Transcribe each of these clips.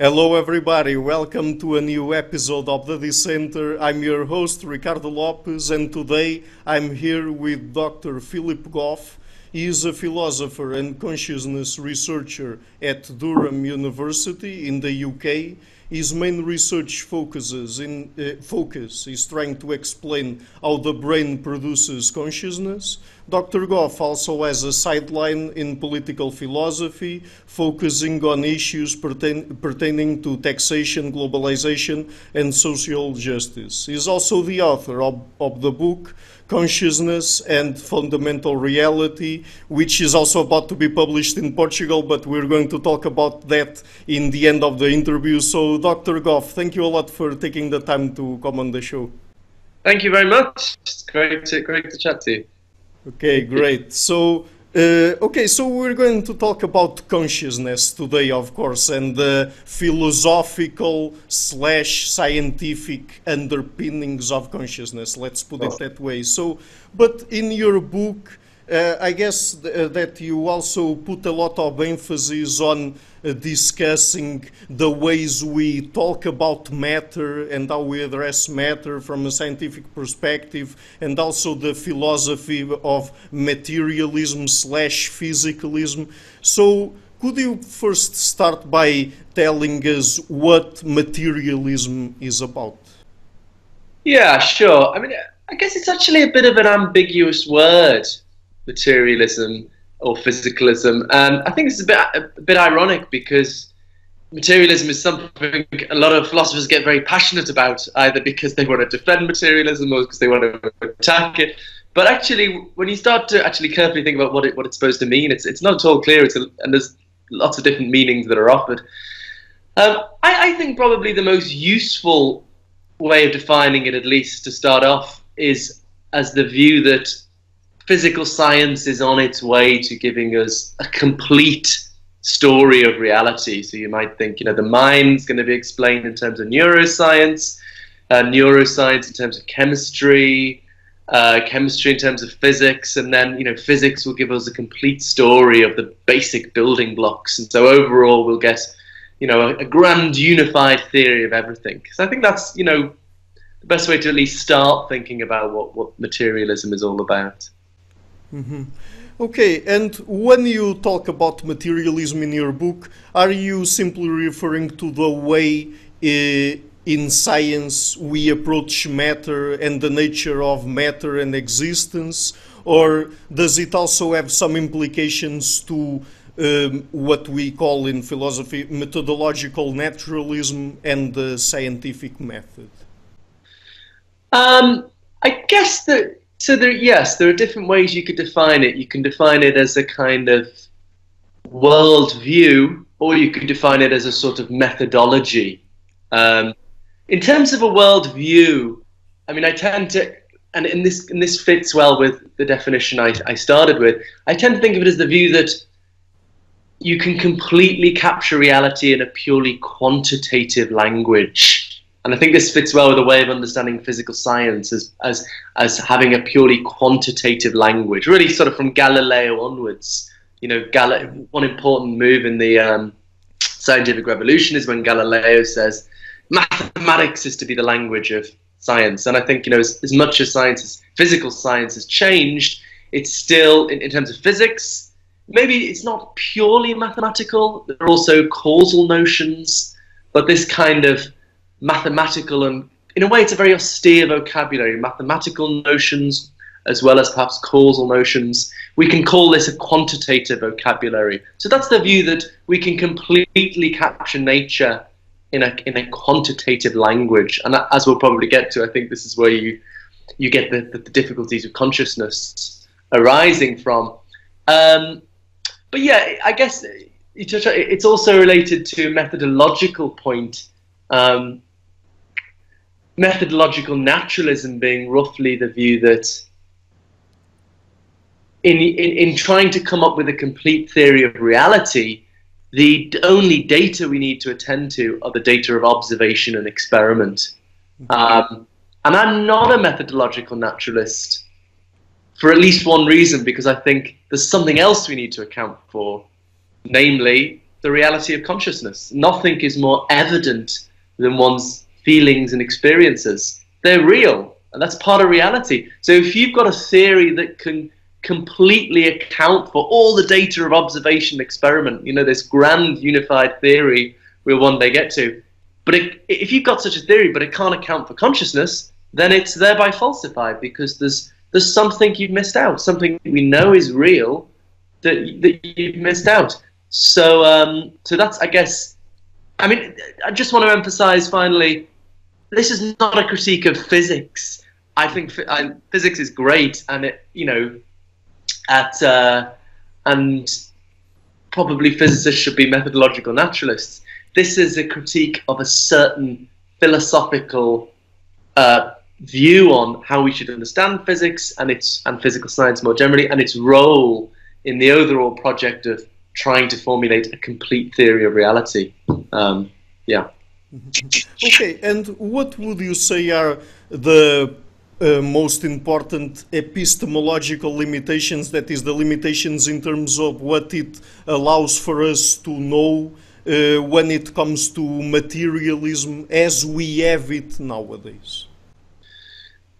Hello, everybody. Welcome to a new episode of the Dissenter. I'm your host, Ricardo Lopes, and today I'm here with Dr. Philip Goff. He is a philosopher and consciousness researcher at Durham University in the UK. His main research focuses in uh, focus is trying to explain how the brain produces consciousness. Dr. Goff also has a sideline in political philosophy, focusing on issues pertain, pertaining to taxation, globalization, and social justice. He is also the author of, of the book Consciousness and Fundamental Reality, which is also about to be published in Portugal, but we're going to talk about that in the end of the interview. So, Dr. Goff, thank you a lot for taking the time to come on the show. Thank you very much. It's great to, great to chat to you. Okay, great. So, uh, okay, so we're going to talk about consciousness today, of course, and the philosophical slash scientific underpinnings of consciousness. Let's put it that way. So, but in your book, uh, I guess th uh, that you also put a lot of emphasis on uh, discussing the ways we talk about matter and how we address matter from a scientific perspective, and also the philosophy of materialism slash physicalism. So, could you first start by telling us what materialism is about? Yeah, sure. I mean, I guess it's actually a bit of an ambiguous word materialism or physicalism. And I think it's a bit a bit ironic because materialism is something a lot of philosophers get very passionate about, either because they want to defend materialism or because they want to attack it. But actually, when you start to actually carefully think about what it what it's supposed to mean, it's it's not at all clear. It's a, and there's lots of different meanings that are offered. Um, I, I think probably the most useful way of defining it, at least to start off, is as the view that physical science is on its way to giving us a complete story of reality. So you might think, you know, the mind's going to be explained in terms of neuroscience, uh, neuroscience in terms of chemistry, uh, chemistry in terms of physics, and then, you know, physics will give us a complete story of the basic building blocks. And so overall, we'll get, you know, a, a grand unified theory of everything. Because I think that's, you know, the best way to at least start thinking about what, what materialism is all about. Mm -hmm. Okay, and when you talk about materialism in your book, are you simply referring to the way uh, in science we approach matter and the nature of matter and existence, or does it also have some implications to um, what we call in philosophy methodological naturalism and the scientific method? Um, I guess that so there, yes, there are different ways you could define it. You can define it as a kind of world view, or you could define it as a sort of methodology. Um, in terms of a world view, I mean, I tend to, and in this, and this fits well with the definition I, I started with. I tend to think of it as the view that you can completely capture reality in a purely quantitative language. And I think this fits well with a way of understanding physical science as, as, as having a purely quantitative language, really sort of from Galileo onwards. You know, Gal- one important move in the um, scientific revolution is when Galileo says mathematics is to be the language of science. And I think, you know, as, as much as science, is, physical science has changed, it's still, in, in terms of physics, maybe it's not purely mathematical. There are also causal notions, but this kind of mathematical and in a way it's a very austere vocabulary mathematical notions as well as perhaps causal notions. We can call this a quantitative vocabulary. So that's the view that we can completely capture nature in a in a quantitative language. And as we'll probably get to i think this is where you you get the, the, the difficulties of consciousness arising from. Um, but yeah i guess it's also related to a methodological point um, methodological naturalism being roughly the view that in, in, in trying to come up with a complete theory of reality, the only data we need to attend to are the data of observation and experiment. Um, and I'm not a methodological naturalist for at least one reason, because I think there's something else we need to account for, namely the reality of consciousness. Nothing is more evident than one's feelings and experiences. They're real, and that's part of reality. So if you've got a theory that can completely account for all the data of observation experiment, you know, this grand unified theory we'll one day get to. But it, if you've got such a theory, but it can't account for consciousness, then it's thereby falsified because there's there's something you've missed out, something we know is real that that you've missed out. So um, so that's I guess. I mean, I just want to emphasize finally, this is not a critique of physics. I think I, physics is great, and it you know, at uh, and probably physicists should be methodological naturalists. This is a critique of a certain philosophical uh, view on how we should understand physics and its and physical science more generally, and its role in the overall project of trying to formulate a complete theory of reality. Um, yeah. Okay, and what would you say are the uh, most important epistemological limitations, that is, the limitations in terms of what it allows for us to know uh, when it comes to materialism as we have it nowadays?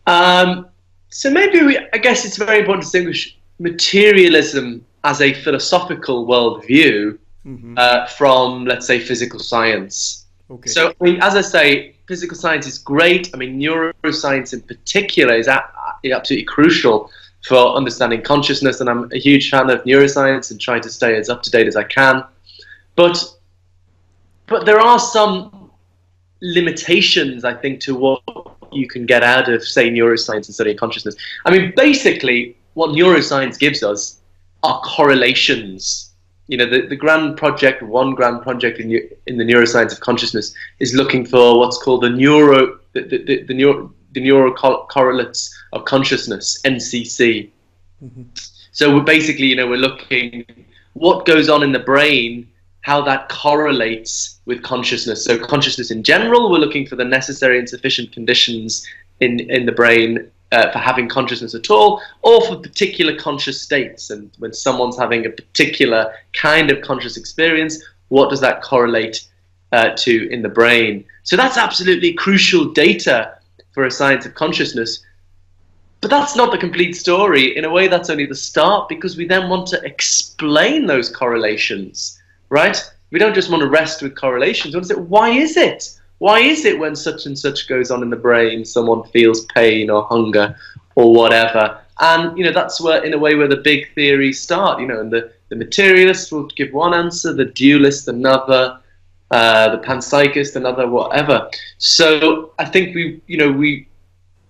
Um, so maybe we, I guess it's very important to distinguish materialism as a philosophical worldview mm-hmm. uh, from, let's say, physical science. Okay. So, I mean, as I say, physical science is great. I mean, neuroscience in particular is absolutely crucial for understanding consciousness, and I'm a huge fan of neuroscience and trying to stay as up to date as I can. But, but there are some limitations, I think, to what you can get out of, say, neuroscience and studying consciousness. I mean, basically, what neuroscience gives us are correlations. You know, the, the grand project, one grand project in, in the neuroscience of consciousness is looking for what's called the neuro, the, the, the, the neuro, the neural correlates of consciousness, NCC. Mm-hmm. So we're basically, you know, we're looking what goes on in the brain how that correlates with consciousness. So consciousness in general, we're looking for the necessary and sufficient conditions in, in the brain uh, for having consciousness at all, or for particular conscious states. And when someone's having a particular kind of conscious experience, what does that correlate uh, to in the brain? So that's absolutely crucial data for a science of consciousness. But that's not the complete story. In a way, that's only the start because we then want to explain those correlations right? We don't just want to rest with correlations. We want to say, why is it? Why is it when such and such goes on in the brain, someone feels pain or hunger or whatever? And you know that's where, in a way, where the big theories start. You know, and the the materialist will give one answer, the dualist another, uh, the panpsychist another, whatever. So I think we, you know, we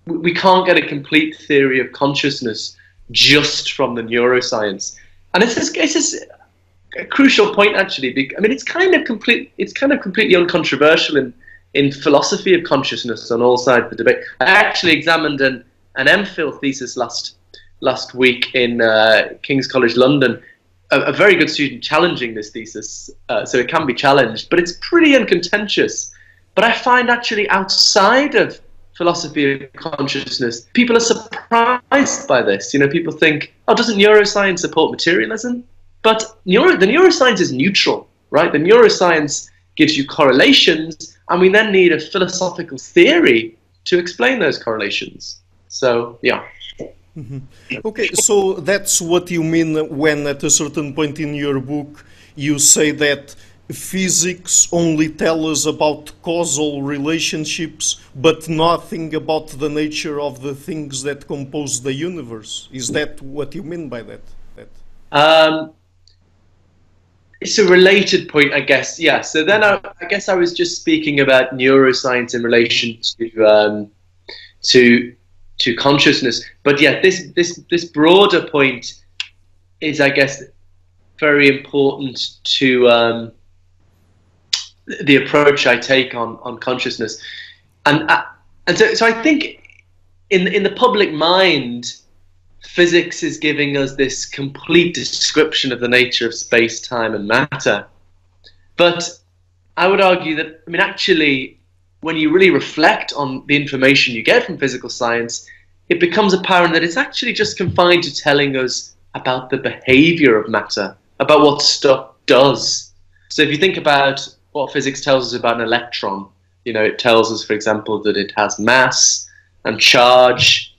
we can't get a complete theory of consciousness just from the neuroscience. And it's just, it's just a crucial point actually. I mean, it's kind of complete. It's kind of completely uncontroversial in in philosophy of consciousness on all sides of the debate. I actually examined an an MPhil thesis last last week in uh, King's College London. A, a, very good student challenging this thesis, uh, so it can be challenged, but it's pretty uncontentious. But I find actually outside of philosophy of consciousness, people are surprised by this. You know, people think, oh, doesn't neuroscience support materialism? But neuro, the neuroscience is neutral, right? The neuroscience gives you correlations, and we then need a philosophical theory to explain those correlations. So, yeah. Mm-hmm. Okay, so that's what you mean when, at a certain point in your book, you say that physics only tell us about causal relationships, but nothing about the nature of the things that compose the universe. Is that what you mean by that? that? Um, it's a related point, I guess. Yeah. So then I, I, guess I was just speaking about neuroscience in relation to um, to to consciousness. But yeah, this this this broader point is, I guess, very important to um, the approach I take on on consciousness, and uh, and so so I think in in the public mind physics is giving us this complete description of the nature of space, time, and matter. But I would argue that, I mean, actually, when you really reflect on the information you get from physical science, it becomes apparent that it's actually just confined to telling us about the behavior of matter, about what stuff does. So if you think about what physics tells us about an electron, you know, it tells us, for example, that it has mass and charge.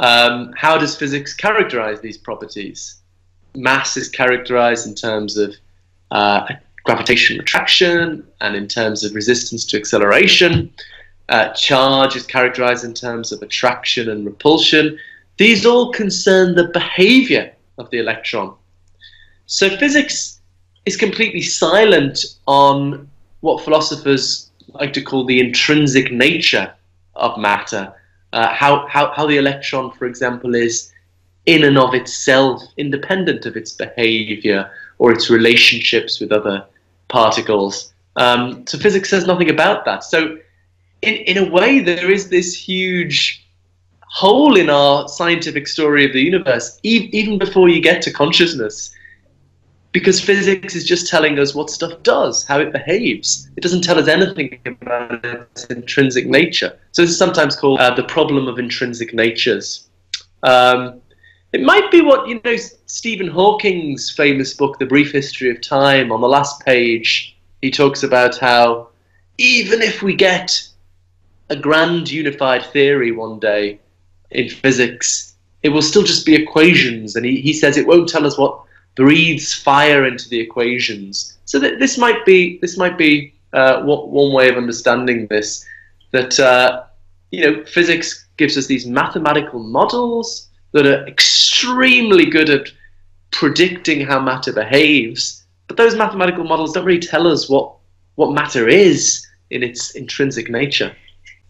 Um, how does physics characterize these properties? Mass is characterized in terms of uh, gravitational attraction and in terms of resistance to acceleration. Uh, charge is characterized in terms of attraction and repulsion. These all concern the behavior of the electron. So physics is completely silent on what philosophers like to call the intrinsic nature of matter. Uh, how, how, how the electron, for example, is in and of itself independent of its behavior or its relationships with other particles. Um, so physics says nothing about that. So in, in a way, there is this huge hole in our scientific story of the universe, e even before you get to consciousness. Because physics is just telling us what stuff does, how it behaves. It doesn't tell us anything about its intrinsic nature. So this is sometimes called uh, the problem of intrinsic natures. Um, it might be what, you know, Stephen Hawking's famous book, The Brief History of Time, on the last page, he talks about how even if we get a grand unified theory one day in physics, it will still just be equations. And he, he says it won't tell us what breathes fire into the equations. So that this might be this might be uh, one way of understanding this. That uh, you know, physics gives us these mathematical models that are extremely good at predicting how matter behaves. But those mathematical models don't really tell us what what matter is in its intrinsic nature.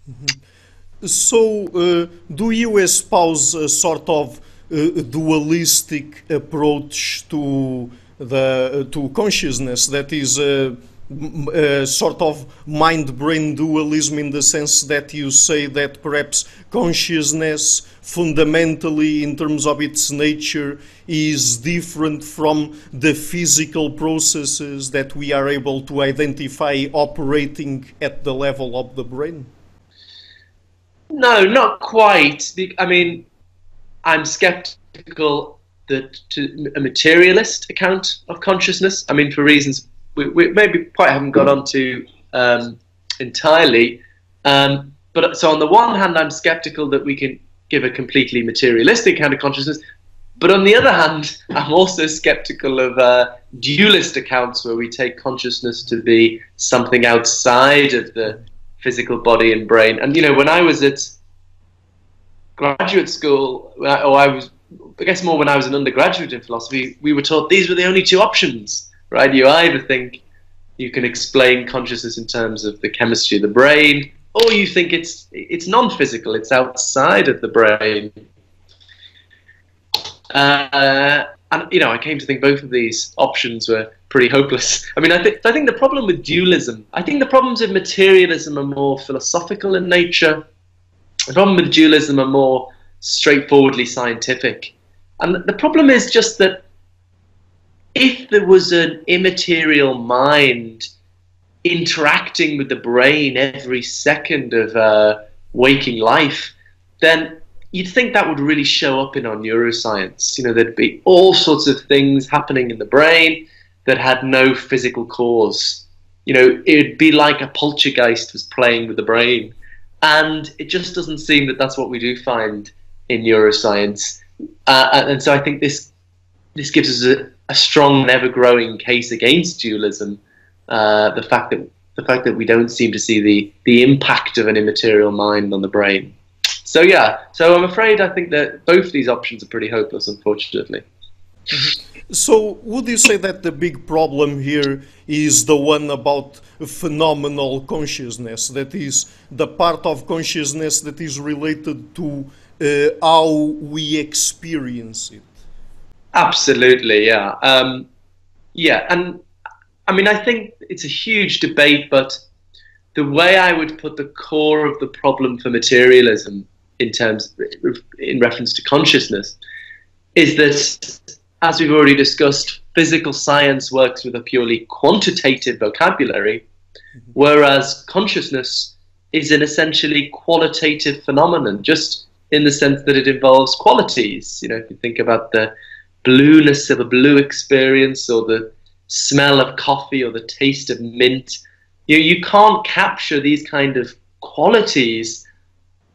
Mm-hmm. So, uh, do you espouse a sort of uh, dualistic approach to the to consciousness that is a, a sort of mind-brain dualism in the sense that you say that perhaps consciousness fundamentally in terms of its nature is different from the physical processes that we are able to identify operating at the level of the brain? No, not quite. I mean, I'm skeptical that to a materialist account of consciousness. I mean, for reasons we, we maybe quite haven't got onto um, entirely. Um, but so on the one hand, I'm skeptical that we can give a completely materialistic account of consciousness. But on the other hand, I'm also skeptical of uh, dualist accounts where we take consciousness to be something outside of the physical body and brain. And you know, when I was at graduate school, or I was, I guess more when I was an undergraduate in philosophy, we were taught these were the only two options, right? You either think you can explain consciousness in terms of the chemistry of the brain, or you think it's it's non-physical, it's outside of the brain. Uh, and you know, I came to think both of these options were pretty hopeless. I mean, I think I think the problem with dualism, I think the problems with materialism are more philosophical in nature. The problem with dualism are more straightforwardly scientific, and the problem is just that if there was an immaterial mind interacting with the brain every second of uh, waking life, then you'd think that would really show up in our neuroscience. You know, there'd be all sorts of things happening in the brain that had no physical cause. You know, it'd be like a poltergeist was playing with the brain. And it just doesn't seem that that's what we do find in neuroscience. Uh, and so I think this this gives us a, a strong and ever-growing case against dualism. Uh, the fact that the fact that we don't seem to see the the impact of an immaterial mind on the brain. So yeah, so I'm afraid I think that both these options are pretty hopeless, unfortunately. So would you say that the big problem here is the one about phenomenal consciousness, that is the part of consciousness that is related to uh, how we experience it? Absolutely, yeah, um, yeah, and I mean I think it's a huge debate, but the way I would put the core of the problem for materialism in terms in reference to consciousness is that as we've already discussed physical science works with a purely quantitative vocabulary whereas consciousness is an essentially qualitative phenomenon just in the sense that it involves qualities you know if you think about the blueness of a blue experience or the smell of coffee or the taste of mint. You, know, you can't capture these kind of qualities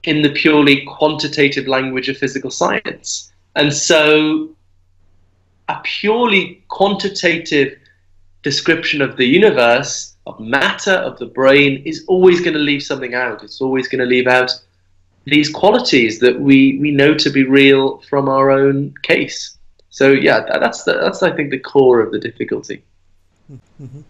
in the purely quantitative language of physical science. And so a purely quantitative description of the universe, of matter, of the brain, is always going to leave something out. It's always going to leave out these qualities that we, we know to be real from our own case. So yeah, that's the, that's I think the core of the difficulty. Mm-hmm.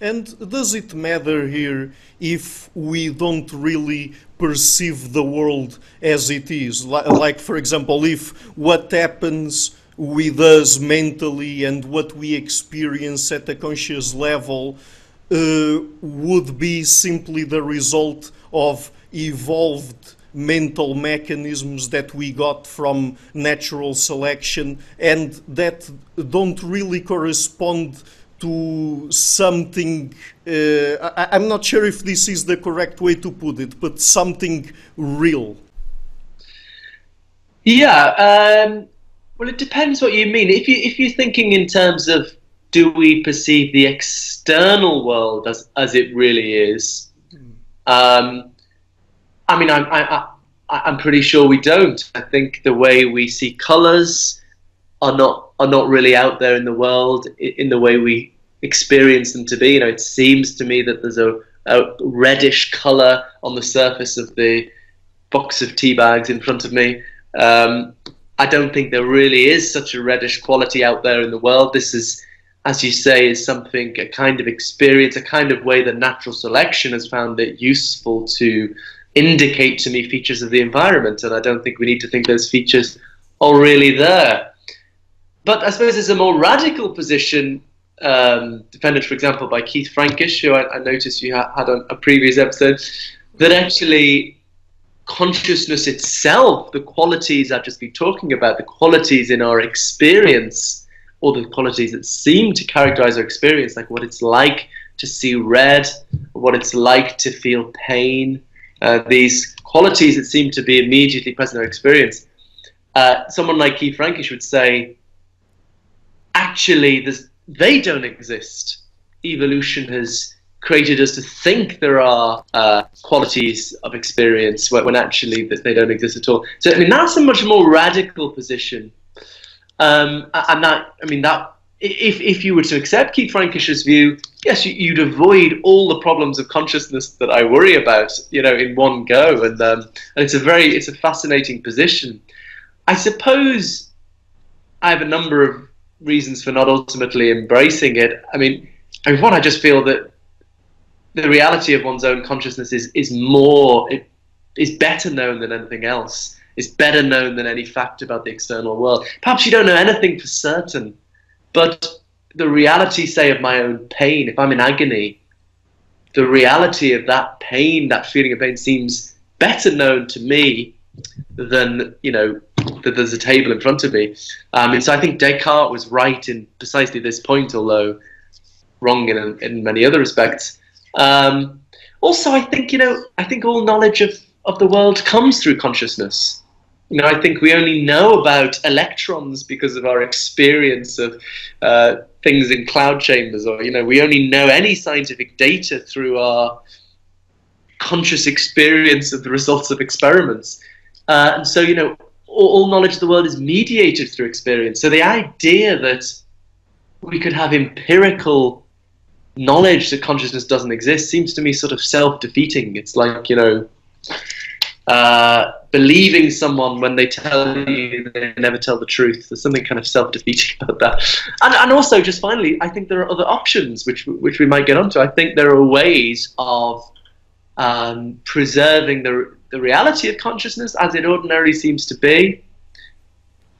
And does it matter here if we don't really perceive the world as it is? Like, for example, if what happens with us mentally and what we experience at a conscious level uh, would be simply the result of evolved mental mechanisms that we got from natural selection and that don't really correspond to something. Uh, I, am not sure if this is the correct way to put it, but something real. Yeah. Um, well, it depends what you mean. If you if you're thinking in terms of do we perceive the external world as as it really is? Um, I mean, I'm I, I, I'm pretty sure we don't. I think the way we see colours are not are not really out there in the world in the way we experience them to be. You know, it seems to me that there's a, a reddish color on the surface of the box of tea bags in front of me. Um, I don't think there really is such a reddish quality out there in the world. This is, as you say, is something a kind of experience, a kind of way that natural selection has found it useful to indicate to me features of the environment, and I don't think we need to think those features are really there. But I suppose there's a more radical position um, defended, for example, by Keith Frankish, who I, I noticed you ha- had on a previous episode, that actually consciousness itself, the qualities I've just been talking about, the qualities in our experience, or the qualities that seem to characterize our experience, like what it's like to see red, what it's like to feel pain, uh, these qualities that seem to be immediately present in our experience. Uh, someone like Keith Frankish would say, actually, they don't exist. Evolution has created us to think there are uh, qualities of experience when, actually that they don't exist at all. So I mean that's a much more radical position, um, and that I mean that if if you were to accept Keith Frankish's view, yes, you, would avoid all the problems of consciousness that I worry about, you know, in one go, and um, and it's a very it's a fascinating position. I suppose I have a number of reasons for not ultimately embracing it. I mean, I mean, one, I just feel that the reality of one's own consciousness is is more it, is better known than anything else. Is better known than any fact about the external world. Perhaps you don't know anything for certain, but the reality, say, of my own pain, if I'm in agony, the reality of that pain, that feeling of pain, seems better known to me than you know that there's a table in front of me. Um, and so I think Descartes was right in precisely this point, although wrong in, in many other respects. Um, also, I think you know, I think all knowledge of, of the world comes through consciousness. You know, I think we only know about electrons because of our experience of uh, things in cloud chambers, or you know, we only know any scientific data through our conscious experience of the results of experiments. Uh, and so, you know, all, all knowledge of the world is mediated through experience. So the idea that we could have empirical knowledge that consciousness doesn't exist seems to me sort of self-defeating. It's like you know, uh, believing someone when they tell you they never tell the truth. There's something kind of self-defeating about that. And, and also, just finally, I think there are other options which which we might get onto. I think there are ways of um, preserving the the reality of consciousness as it ordinarily seems to be,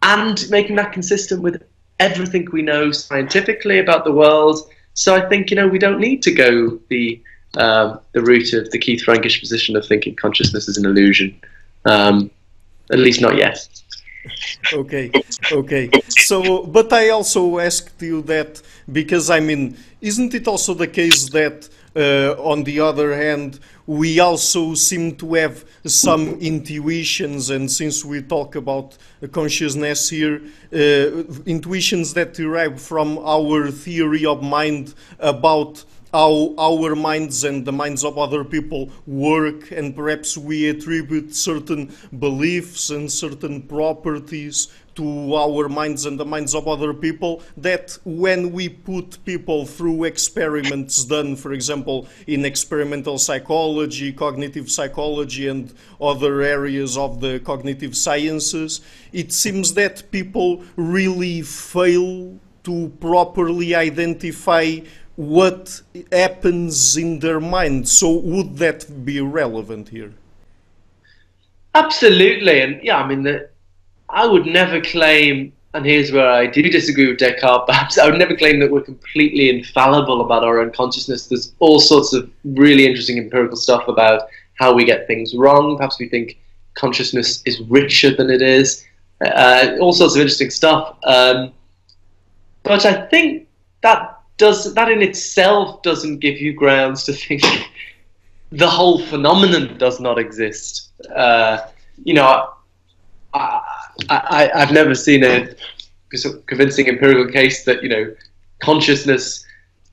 and making that consistent with everything we know scientifically about the world. So I think you know we don't need to go the um, the route of the Keith Frankish position of thinking consciousness is an illusion, um, at least not yet. okay, okay. So, but I also asked you that because I mean, isn't it also the case that uh, on the other hand, we also seem to have some intuitions, and since we talk about consciousness here, uh, intuitions that derive from our theory of mind about how our minds and the minds of other people work, and perhaps we attribute certain beliefs and certain properties to our minds and the minds of other people that when we put people through experiments done, for example, in experimental psychology, cognitive psychology, and other areas of the cognitive sciences, it seems that people really fail to properly identify what happens in their mind. So, would that be relevant here? Absolutely, and yeah, I mean, the, I would never claim, and here's where I do disagree with Descartes. Perhaps I would never claim that we're completely infallible about our own consciousness. There's all sorts of really interesting empirical stuff about how we get things wrong. Perhaps we think consciousness is richer than it is. Uh, all sorts of interesting stuff. Um, but I think that does that in itself doesn't give you grounds to think the whole phenomenon does not exist. Uh, you know, I, I, have never seen a convincing empirical case that you know consciousness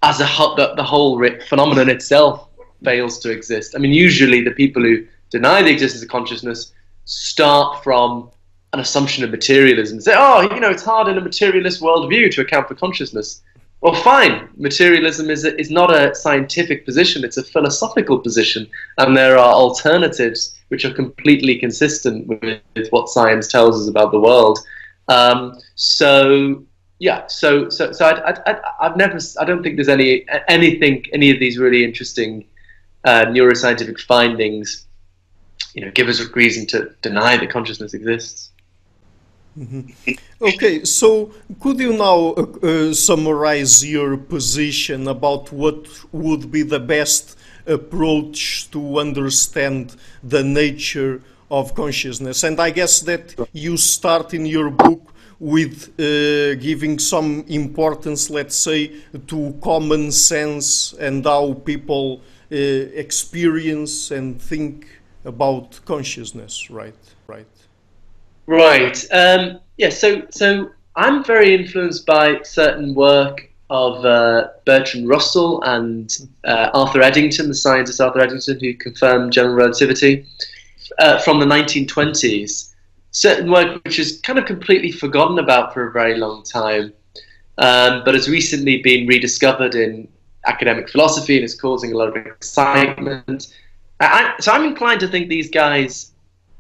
as a the, the whole phenomenon itself fails to exist. I mean, usually the people who deny the existence of consciousness start from an assumption of materialism say, oh, you know, it's hard in a materialist worldview to account for consciousness. Well, fine. Materialism is, is not a scientific position, it's a philosophical position. And there are alternatives which are completely consistent with, with what science tells us about the world. Um, so, yeah, so so so I, I've never I don't think there's any anything any of these really interesting uh, neuroscientific findings, you know, give us a reason to deny that consciousness exists. Mm-hmm. Okay, so could you now uh, uh, summarize your position about what would be the best approach to understand the nature of consciousness? And I guess that you start in your book with uh, giving some importance, let's say, to common sense and how people uh, experience and think about consciousness, right? Right. Um, yeah. So so I'm very influenced by certain work of uh, Bertrand Russell and uh, Arthur Eddington, the scientist Arthur Eddington, who confirmed general relativity uh, from the 1920s. Certain work which is kind of completely forgotten about for a very long time, um, but has recently been rediscovered in academic philosophy and is causing a lot of excitement. I, so I'm inclined to think these guys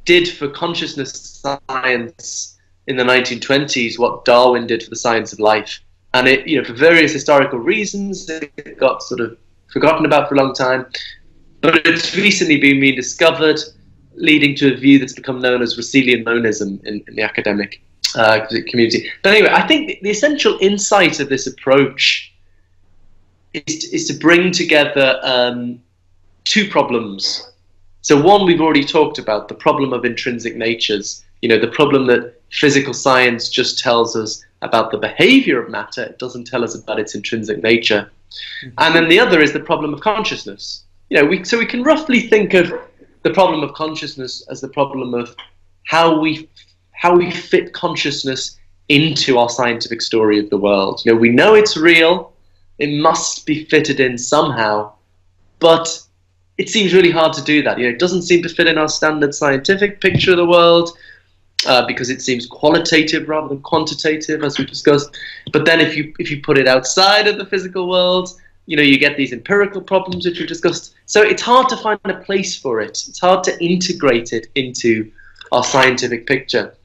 did for consciousness science in the 1920s what Darwin did for the science of life. And it, you know, for various historical reasons, it got sort of forgotten about for a long time. But it's recently been rediscovered, leading to a view that's become known as Russellian monism in, in the academic uh, community. But anyway, I think the essential insight of this approach is to, is to bring together um, two problems so one we've already talked about, the problem of intrinsic natures. You know, the problem that physical science just tells us about the behavior of matter, it doesn't tell us about its intrinsic nature. Mm-hmm. And then the other is the problem of consciousness. You know, we, so we can roughly think of the problem of consciousness as the problem of how we how we fit consciousness into our scientific story of the world. You know, we know it's real, it must be fitted in somehow, but it seems really hard to do that. You know, it doesn't seem to fit in our standard scientific picture of the world uh, because it seems qualitative rather than quantitative, as we discussed. But then, if you if you put it outside of the physical world, you know, you get these empirical problems which we discussed. So it's hard to find a place for it. It's hard to integrate it into our scientific picture.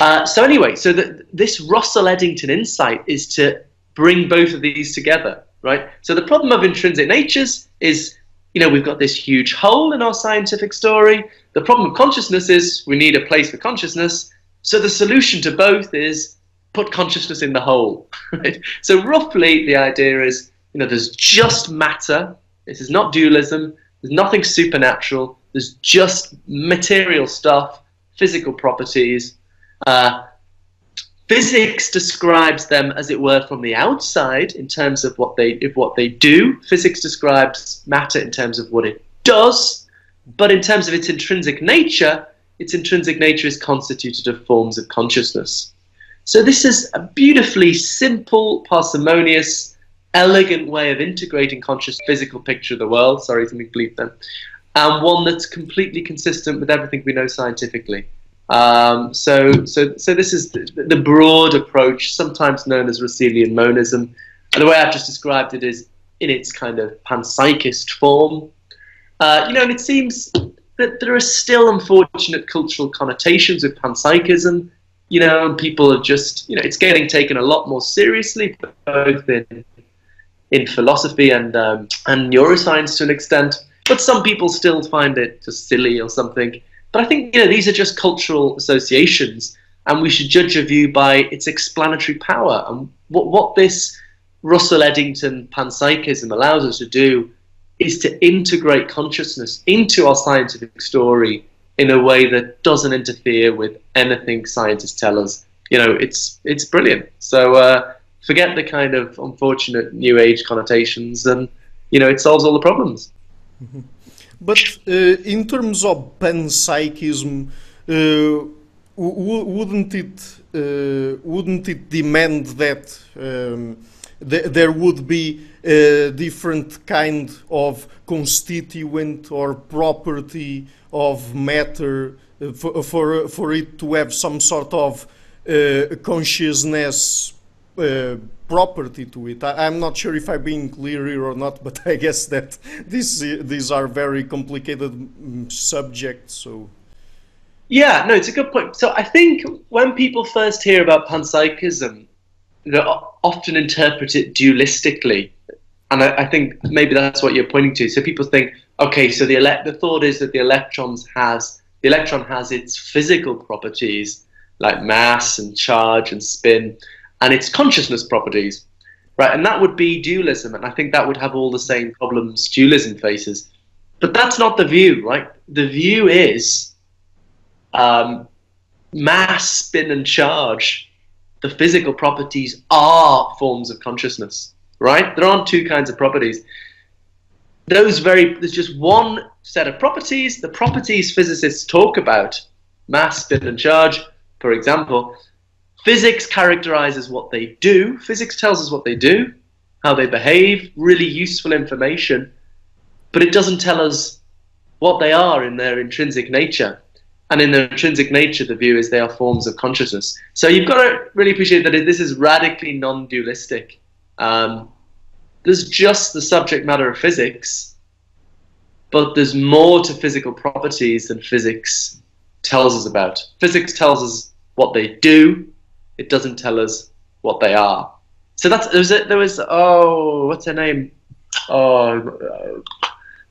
Uh, so anyway, so the, this Russell Eddington insight is to bring both of these together, right? So the problem of intrinsic natures is you know, we've got this huge hole in our scientific story. The problem of consciousness is we need a place for consciousness. So the solution to both is put consciousness in the hole. Right? So roughly the idea is, you know, there's just matter. This is not dualism. There's nothing supernatural. There's just material stuff, physical properties. Uh, Physics describes them, as it were, from the outside in terms of what they of what they do. Physics describes matter in terms of what it does, but in terms of its intrinsic nature, its intrinsic nature is constituted of forms of consciousness. So this is a beautifully simple, parsimonious, elegant way of integrating conscious physical picture of the world. Sorry to bleep them, and one that's completely consistent with everything we know scientifically. Um, so, so, so this is the, the, broad approach, sometimes known as Russellian monism. And the way I've just described it is in its kind of panpsychist form. Uh, you know, and it seems that there are still unfortunate cultural connotations with panpsychism. You know, people are just, you know, it's getting taken a lot more seriously, both in in philosophy and um, and neuroscience to an extent. But some people still find it just silly or something. But I think you know these are just cultural associations, and we should judge a view by its explanatory power. And what what this Russell Eddington panpsychism allows us to do is to integrate consciousness into our scientific story in a way that doesn't interfere with anything scientists tell us. You know, it's it's brilliant. So uh, forget the kind of unfortunate new age connotations, and you know, it solves all the problems. Mm-hmm. But uh, in terms of panpsychism, uh, wouldn't it uh, wouldn't it demand that um, th there would be a different kind of constituent or property of matter for, for, for it to have some sort of uh, consciousness uh, property to it. I, am not sure if I'm being clear here or not, but I guess that these these are very complicated mm, subjects. So. Yeah, no, it's a good point. So I think when people first hear about panpsychism, they often interpret it dualistically, and I, I, think maybe that's what you're pointing to. So people think, okay, so the ele- the thought is that the electrons has the electron has its physical properties like mass and charge and spin, and its consciousness properties, right? And that would be dualism, and I think that would have all the same problems dualism faces. But that's not the view, right? The view is um, mass, spin, and charge. The physical properties are forms of consciousness, right? There aren't two kinds of properties. Those very there's just one set of properties. The properties physicists talk about, mass, spin, and charge, for example, Physics characterizes what they do. Physics tells us what they do, how they behave, really useful information, but it doesn't tell us what they are in their intrinsic nature. And in their intrinsic nature, the view is they are forms of consciousness. So you've got to really appreciate that this is radically non dualistic. Um, there's just the subject matter of physics, but there's more to physical properties than physics tells us about. Physics tells us what they do, it doesn't tell us what they are. So that's there was a, there was oh what's her name? Oh,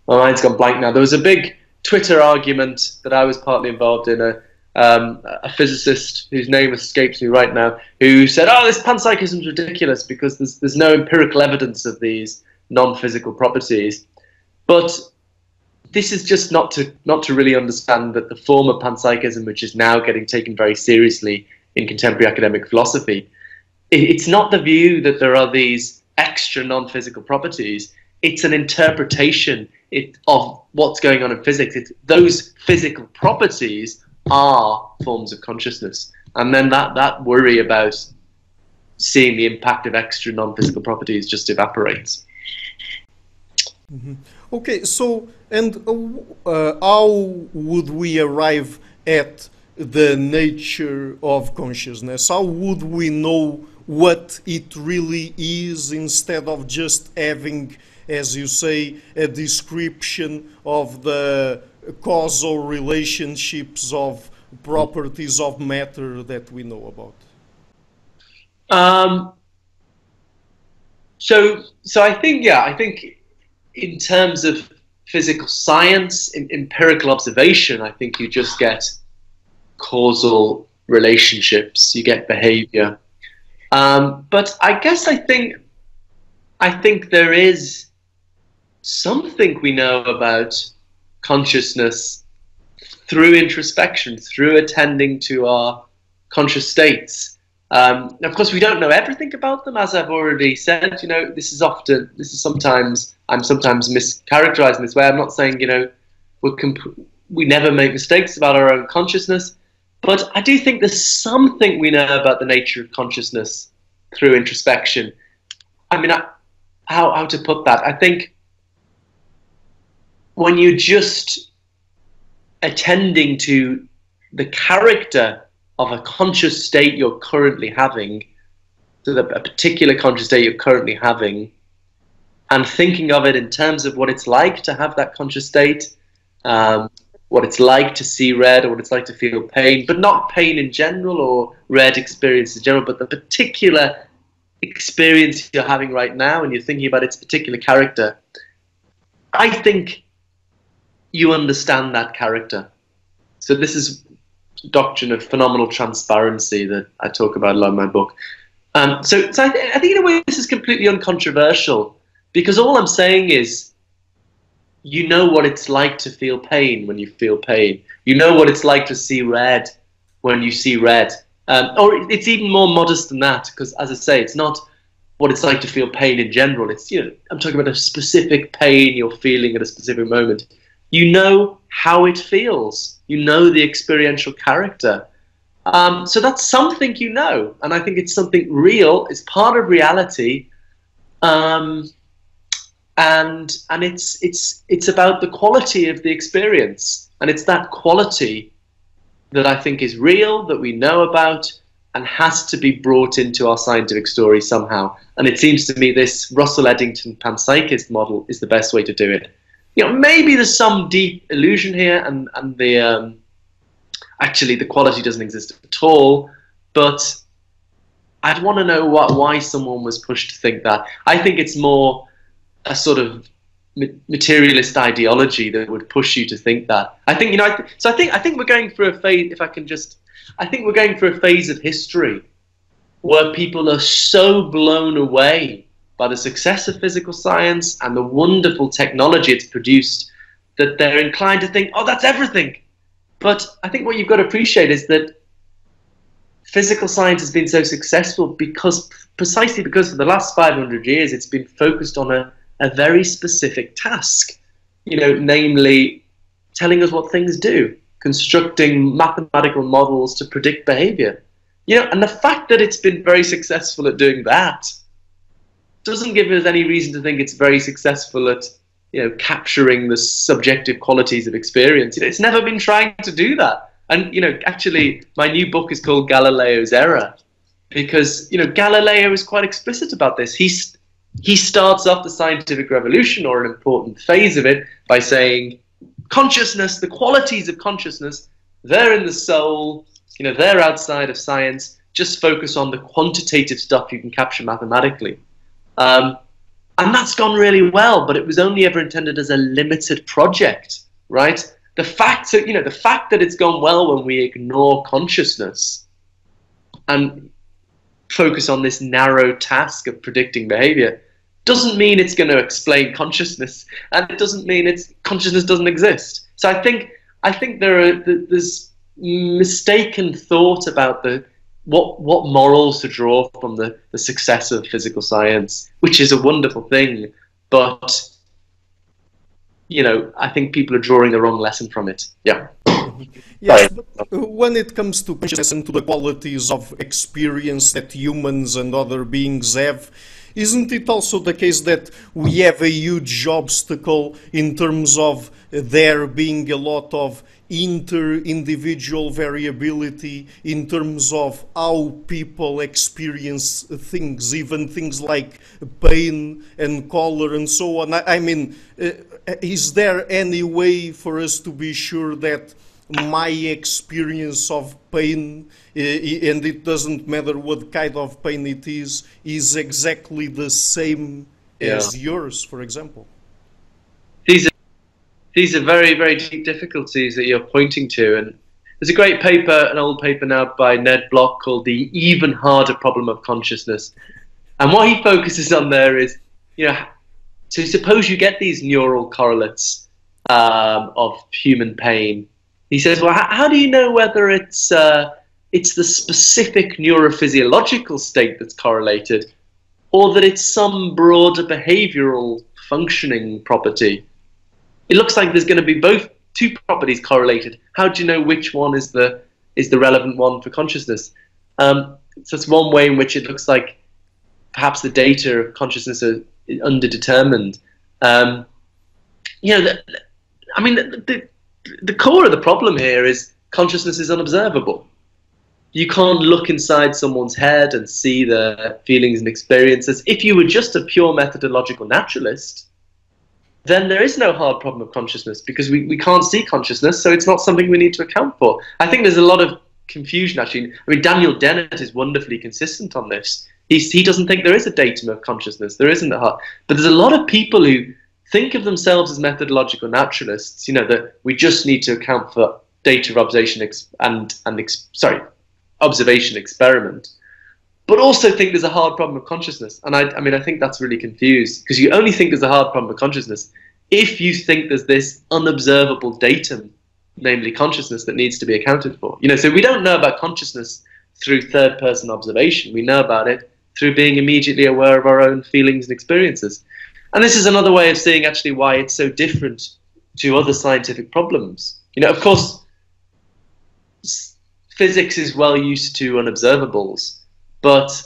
my mind's gone blank now. There was a big Twitter argument that I was partly involved in. A um, a physicist whose name escapes me right now, who said, "Oh, this panpsychism is ridiculous because there's there's no empirical evidence of these non-physical properties." But this is just not to not to really understand that the form of panpsychism, which is now getting taken very seriously, in contemporary academic philosophy. It's not the view that there are these extra non physical properties, it's an interpretation of what's going on in physics. It's, those physical properties are forms of consciousness. And then that, that worry about seeing the impact of extra non physical properties just evaporates. Mm-hmm. Okay, so, and uh, uh how would we arrive at the nature of consciousness? How would we know what it really is instead of just having, as you say, a description of the causal relationships of properties of matter that we know about? Um, so, so I think, yeah, I think in terms of physical science, in, empirical observation, I think you just get causal relationships, you get behavior. Um, but I guess I think I think there is something we know about consciousness through introspection, through attending to our conscious states. Um, of course, we don't know everything about them, as I've already said. You know, this is often, this is sometimes, I'm sometimes mischaracterizing this way. I'm not saying, you know, we we never make mistakes about our own consciousness, but I do think there's something we know about the nature of consciousness through introspection. I mean, I, how how to put that? I think when you're just attending to the character of a conscious state you're currently having, the, a particular conscious state you're currently having, and thinking of it in terms of what it's like to have that conscious state, um, what it's like to see red or what it's like to feel pain, but not pain in general or red experience in general, but the particular experience you're having right now and you're thinking about its particular character. I think you understand that character. So this is doctrine of phenomenal transparency that I talk about a lot in my book. Um, so, so I, th I, think in a way this is completely uncontroversial because all I'm saying is you know what it's like to feel pain when you feel pain. You know what it's like to see red when you see red. Um, or it's even more modest than that because, as I say, it's not what it's like to feel pain in general. It's you know I'm talking about a specific pain you're feeling at a specific moment. You know how it feels. You know the experiential character. Um, so that's something you know, and I think it's something real. It's part of reality, um, and and it's it's it's about the quality of the experience, and it's that quality that I think is real, that we know about, and has to be brought into our scientific story somehow. And it seems to me this Russell Eddington panpsychist model is the best way to do it you know, maybe there's some deep illusion here, and and the um, actually the quality doesn't exist at all. But I'd want to know what why someone was pushed to think that. I think it's more a sort of materialist ideology that would push you to think that. I think you know. so I think I think we're going through a phase. If I can just, I think we're going through a phase of history where people are so blown away by the success of physical science and the wonderful technology it's produced that they're inclined to think, oh, that's everything. But I think what you've got to appreciate is that physical science has been so successful because precisely because for the last 500 years it's been focused on a, a very specific task, you know, namely telling us what things do, constructing mathematical models to predict behavior. You know, and the fact that it's been very successful at doing that doesn't give us any reason to think it's very successful at you know capturing the subjective qualities of experience. It's never been trying to do that. And you know, actually, my new book is called Galileo's Error because you know Galileo is quite explicit about this. He he starts off the scientific revolution or an important phase of it by saying consciousness, the qualities of consciousness, they're in the soul. You know, they're outside of science. Just focus on the quantitative stuff you can capture mathematically. Um, and that's gone really well, but it was only ever intended as a limited project, right? The fact that you know the fact that it's gone well when we ignore consciousness and focus on this narrow task of predicting behavior doesn't mean it's going to explain consciousness, and it doesn't mean it's consciousness doesn't exist. So I think I think there are there's mistaken thought about the what what morals to draw from the, the success of physical science, which is a wonderful thing, but you know, I think people are drawing the wrong lesson from it. Yeah. Yes, but when it comes to consciousness and to the qualities of experience that humans and other beings have, isn't it also the case that we have a huge obstacle in terms of there being a lot of inter-individual variability in terms of how people experience things, even things like pain and color and so on. I, I mean, uh, is there any way for us to be sure that my experience of pain, uh, and it doesn't matter what kind of pain it is, is exactly the same yeah. as yours, for example? These are, these are very, very deep difficulties that you're pointing to. And there's a great paper, an old paper now by Ned Block called The Even Harder Problem of Consciousness. And what he focuses on there is, you know, so suppose you get these neural correlates um, of human pain. He says, well, how, how, do you know whether it's uh, it's the specific neurophysiological state that's correlated, or that it's some broader behavioral functioning property. It looks like there's going to be both two properties correlated. How do you know which one is the is the relevant one for consciousness? Um, so it's one way in which it looks like perhaps the data of consciousness are underdetermined. Um, you know, the, I mean, the, the, core of the problem here is consciousness is unobservable. You can't look inside someone's head and see their feelings and experiences. If you were just a pure methodological naturalist, then there is no hard problem of consciousness because we, we can't see consciousness, so it's not something we need to account for. I think there's a lot of confusion actually. I mean, Daniel Dennett is wonderfully consistent on this. He's, he doesn't think there is a datum of consciousness. There isn't a heart. But there's a lot of people who think of themselves as methodological naturalists. You know that we just need to account for data observation and and sorry, observation experiment, but also think there's a hard problem of consciousness. And I, I mean, I think that's really confused because you only think there's a hard problem of consciousness if you think there's this unobservable datum, namely consciousness, that needs to be accounted for. You know, so we don't know about consciousness through third-person observation. We know about it through being immediately aware of our own feelings and experiences. And this is another way of seeing actually why it's so different to other scientific problems. You know, of course, physics is well used to unobservables, but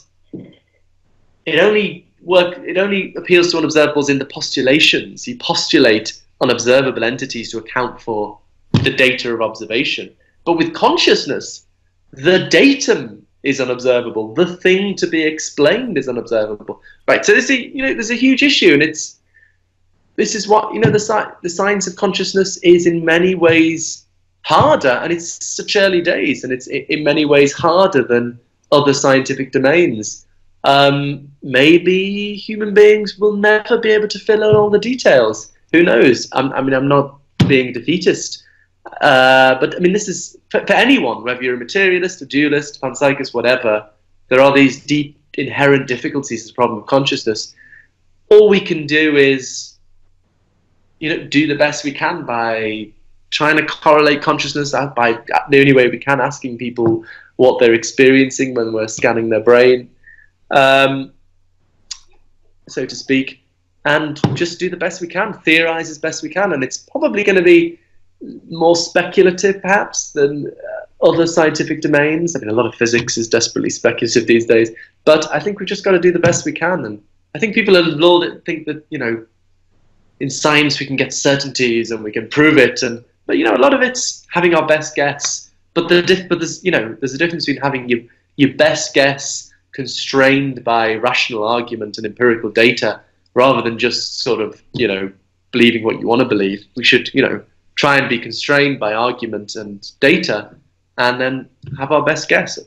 it only work it only appeals to unobservables in the postulations. You postulate unobservable entities to account for the data of observation. But with consciousness, the datum is unobservable. The thing to be explained is unobservable. Right. So there's a you know there's a huge issue, and it's this is what you know the the science of consciousness is in many ways harder, and it's such early days, and it's in many ways harder than other scientific domains. Um, maybe human beings will never be able to fill in all the details. Who knows? I'm, I mean, I'm not being defeatist. Uh, but I mean, this is for, for, anyone, whether you're a materialist, a dualist, panpsychist, whatever. There are these deep inherent difficulties a problem of consciousness. All we can do is, you know, do the best we can by trying to correlate consciousness by the only way we can, asking people what they're experiencing when we're scanning their brain, um, so to speak, and just do the best we can, theorize as best we can, and it's probably going to be more speculative perhaps than uh, other scientific domains. I mean, a lot of physics is desperately speculative these days, but I think we've just got to do the best we can. And I think people are lulled think that, you know, in science we can get certainties and we can prove it. And, but, you know, a lot of it's having our best guess. But, the diff- but there's, you know, there's a difference between having your, your best guess constrained by rational argument and empirical data rather than just sort of, you know, believing what you want to believe. We should, you know, try and be constrained by argument and data, and then have our best guess.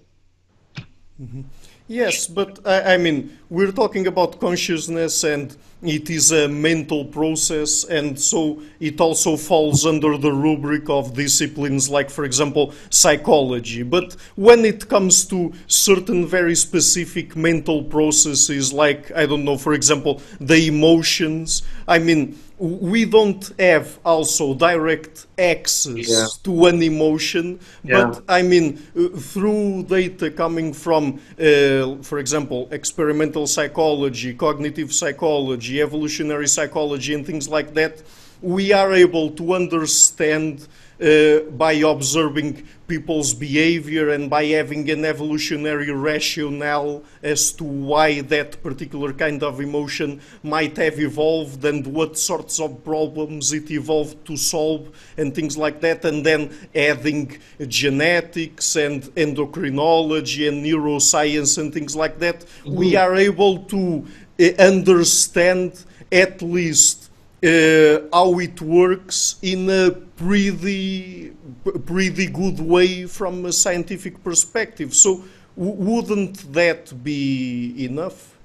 Mm-hmm. Yes, but I, I, mean, we're talking about consciousness and it is a mental process, and so it also falls under the rubric of disciplines like, for example, psychology. But when it comes to certain very specific mental processes, like, I don't know, for example, the emotions, I mean, we don't have also direct access yeah. to an emotion, yeah. but I mean, uh, through data coming from, uh, for example, experimental psychology, cognitive psychology, evolutionary psychology, and things like that, we are able to understand uh, by observing people's behavior and by having an evolutionary rationale as to why that particular kind of emotion might have evolved and what sorts of problems it evolved to solve and things like that, and then adding genetics and endocrinology and neuroscience and things like that, mm-hmm. we are able to uh, understand at least uh, how it works in a pretty, pretty good way from a scientific perspective. So, wouldn't that be enough?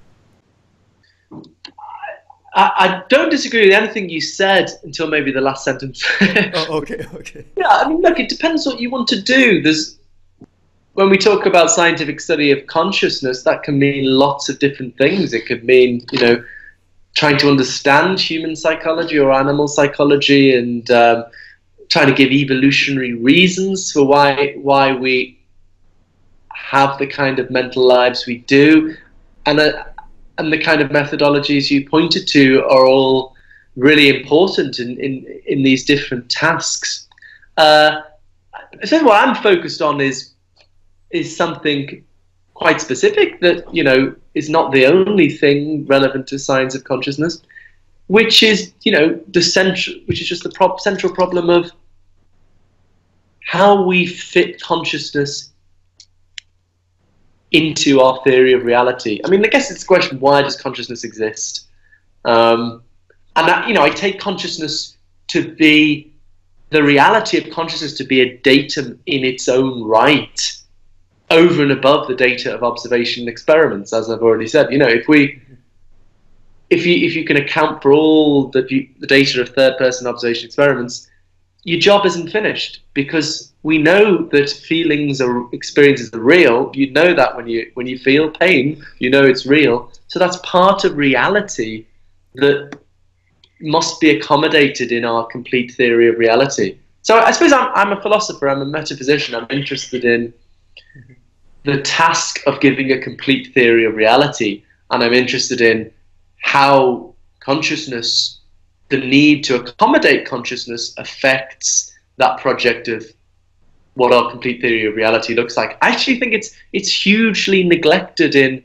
I, I, don't disagree with anything you said until maybe the last sentence. oh, okay, okay. Yeah, I mean, look, it depends what you want to do. There's when we talk about scientific study of consciousness, that can mean lots of different things. It could mean, you know, trying to understand human psychology or animal psychology and um, trying to give evolutionary reasons for why why we have the kind of mental lives we do, and uh, and the kind of methodologies you pointed to are all really important in in, in these different tasks. Uh, so what I'm focused on is is something quite specific that you know is not the only thing relevant to science of consciousness, which is you know the central, which is just the central problem of how we fit consciousness into our theory of reality. I mean, I guess it's a question: why does consciousness exist? Um, and that, you know, I take consciousness to be the reality of consciousness to be a datum in its own right over and above the data of observation and experiments, as I've already said. You know, if we if you if you can account for all the, the data of third person observation experiments, your job isn't finished because we know that feelings or experiences are real. You know that when you when you feel pain, you know it's real. So that's part of reality that must be accommodated in our complete theory of reality. So I suppose I'm, I'm a philosopher, I'm a metaphysician, I'm interested in the task of giving a complete theory of reality, and I'm interested in how consciousness, the need to accommodate consciousness, affects that project of what our complete theory of reality looks like. I actually think it's it's hugely neglected in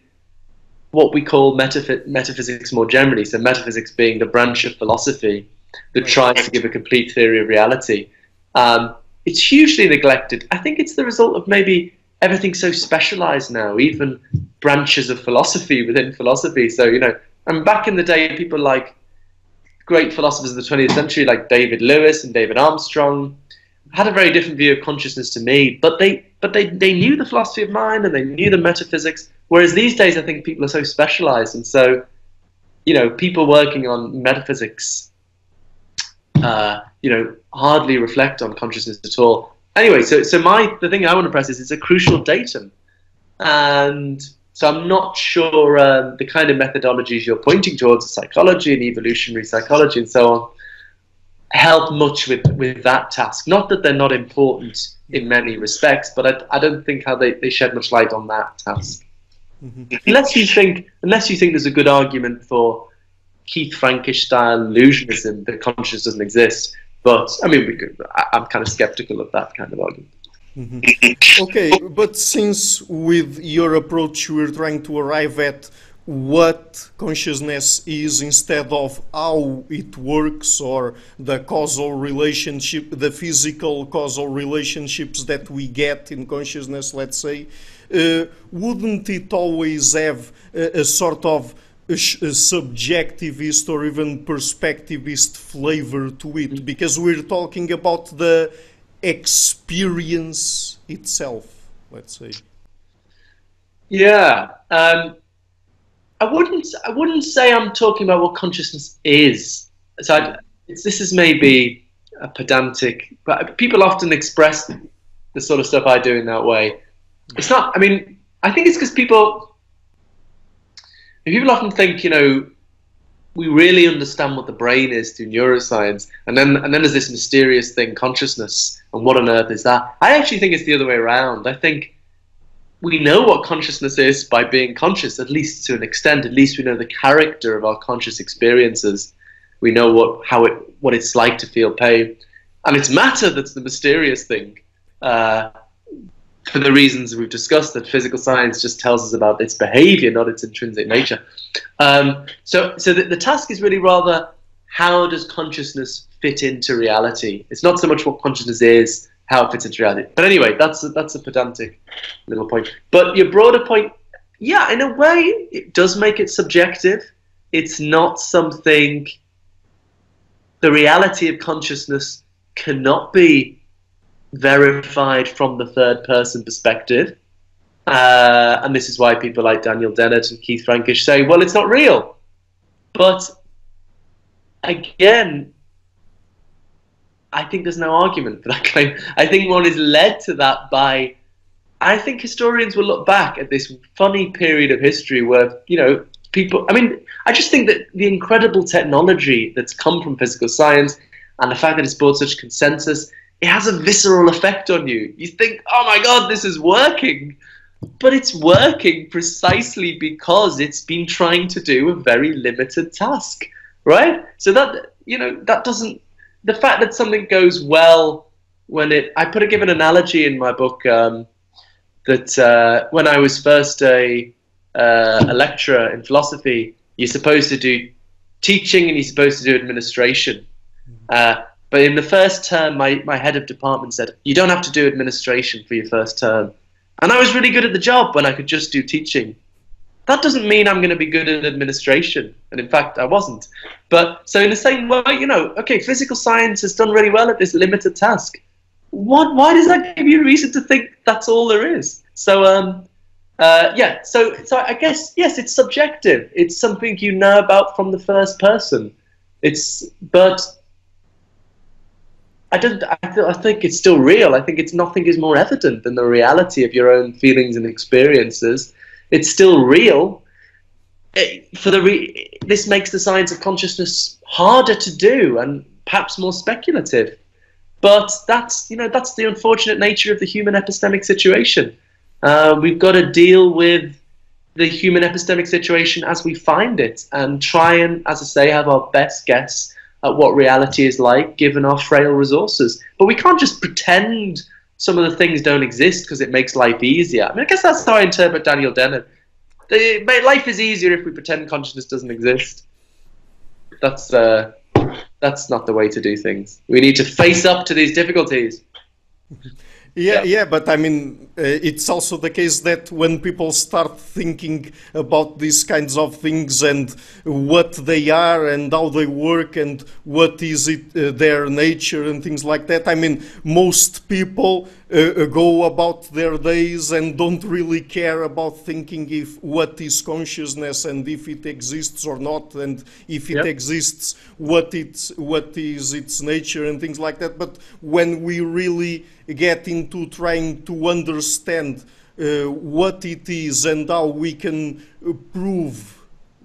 what we call metaph- metaphysics more generally. So metaphysics being the branch of philosophy that tries to give a complete theory of reality. Um, it's hugely neglected. I think it's the result of maybe everything's so specialized now, even branches of philosophy within philosophy. So, you know, and back in the day, people like great philosophers of the 20th century, like David Lewis and David Armstrong, had a very different view of consciousness to me, but they but they, they knew the philosophy of mind and they knew the metaphysics. Whereas these days, I think people are so specialized, and so you know, people working on metaphysics, uh, you know, hardly reflect on consciousness at all anyway, so so my the thing I want to press is it's a crucial datum, and so I'm not sure um, the kind of methodologies you're pointing towards, psychology and evolutionary psychology and so on, help much with with that task. Not that they're not important in many respects, but I, I don't think how they, they shed much light on that task. Mm-hmm. Unless you think unless you think there's a good argument for Keith Frankish style illusionism that consciousness doesn't exist, but I mean, we could, I, am kind of skeptical of that kind of argument. Mm-hmm. okay, but since with your approach we're trying to arrive at what consciousness is instead of how it works or the causal relationship, the physical causal relationships that we get in consciousness, let's say, uh, wouldn't it always have a, a sort of a, subjectivist or even perspectivist flavor to it because we're talking about the experience itself, let's say. Yeah, um, I wouldn't. I wouldn't say I'm talking about what consciousness is. So I, this is maybe a pedantic, but people often express the sort of stuff I do in that way. It's not. I mean, I think it's because people people often think, you know, we really understand what the brain is through neuroscience, and then and then there's this mysterious thing, consciousness, and what on earth is that? I actually think it's the other way around. I think we know what consciousness is by being conscious, at least to an extent. At least we know the character of our conscious experiences. We know what how it what it's like to feel pain, and it's matter that's the mysterious thing. Uh, for the reasons we've discussed, that physical science just tells us about its behavior, not its intrinsic nature. Um, so, so the, the task is really rather how does consciousness fit into reality? It's not so much what consciousness is, how it fits into reality. But anyway, that's a, that's a pedantic little point. But your broader point, yeah, in a way, it does make it subjective. It's not something. The reality of consciousness cannot be verified from the third person perspective. Uh, and this is why people like Daniel Dennett and Keith Frankish say, well, it's not real. But again, I think there's no argument for that claim. I think one is led to that by. I think historians will look back at this funny period of history where, you know, people. I mean, I just think that the incredible technology that's come from physical science and the fact that it's brought such consensus it has a visceral effect on you. You think, oh my god, this is working. but it's working precisely because it's been trying to do a very limited task, right? So that you know that doesn't the fact that something goes well when it I put a given an analogy in my book um, that uh, when I was first a uh, a lecturer in philosophy, you're supposed to do teaching and you're supposed to do administration. Uh, but in the first term, my, my head of department said, You don't have to do administration for your first term. And I was really good at the job when I could just do teaching. That doesn't mean I'm going to be good at administration. And in fact, I wasn't. But so, in the same way, you know, okay, physical science has done really well at this limited task. What, why does that give you reason to think that's all there is? So, um, uh, yeah, so so I guess yes, it's subjective. It's something you know about from the first person. It's but I don't. I, I think it's still real. I think it's nothing is more evident than the reality of your own feelings and experiences. It's still real. It, for the re- this makes the science of consciousness harder to do and perhaps more speculative. But that's you know that's the unfortunate nature of the human epistemic situation uh, we've got to deal with the human epistemic situation as we find it and try and, as I say, have our best guess at what reality is like given our frail resources. But we can't just pretend some of the things don't exist because it makes life easier. I mean, I guess that's how I interpret Daniel Dennett. Life is easier if we pretend consciousness doesn't exist. That's uh, that's not the way to do things. We need to face up to these difficulties. Yeah, yeah, yeah, but I mean, uh, it's also the case that when people start thinking about these kinds of things and what they are and how they work and what is it uh, their nature and things like that, I mean, most people uh, uh go about their days and don't really care about thinking if what is consciousness and if it exists or not, and if it yep. exists, what it's what is its nature and things like that. But when we really get into trying to understand uh, what it is and how we can uh, prove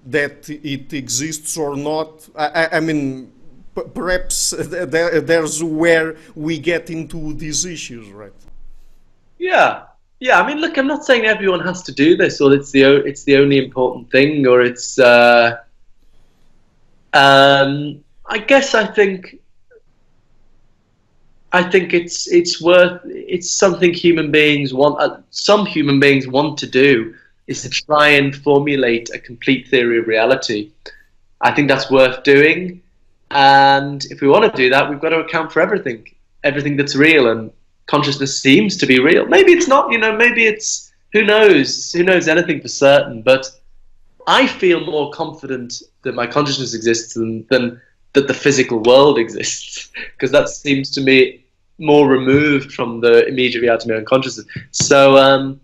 that it exists or not. I, I mean, perhaps there, there's where we get into these issues, right? Yeah, yeah. I mean, look, I'm not saying everyone has to do this, or it's the it's the only important thing, or it's. Uh, um, I guess I think I think it's it's worth it's something human beings want. Uh, some human beings want to do is to try and formulate a complete theory of reality. I think that's worth doing, and if we want to do that, we've got to account for everything, everything that's real, and consciousness seems to be real. Maybe it's not. You know, maybe it's who knows? Who knows anything for certain? But I feel more confident that my consciousness exists than, than that the physical world exists because that seems to me more removed from the immediate reality of my own consciousness. So, um,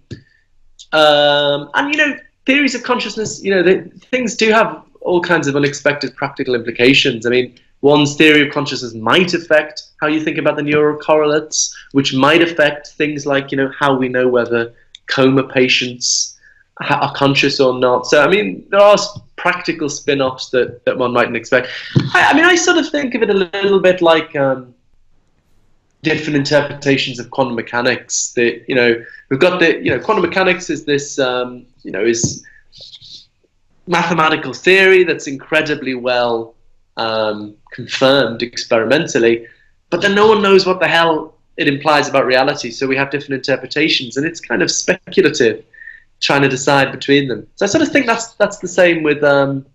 um, and you know, theories of consciousness, you know, they, things do have all kinds of unexpected practical implications. I mean, one's theory of consciousness might affect how you think about the neural correlates, which might affect things like, you know, how we know whether coma patients are conscious or not. So, I mean, there are practical spin offs that, that one mightn't expect. I, I, mean, I sort of think of it a little bit like um, different interpretations of quantum mechanics. That, you know, we've got the, you know, quantum mechanics is this, um, you know, is mathematical theory that's incredibly well um, confirmed experimentally, but then no one knows what the hell it implies about reality. So we have different interpretations, and it's kind of speculative trying to decide between them. So I sort of think that's that's the same with um,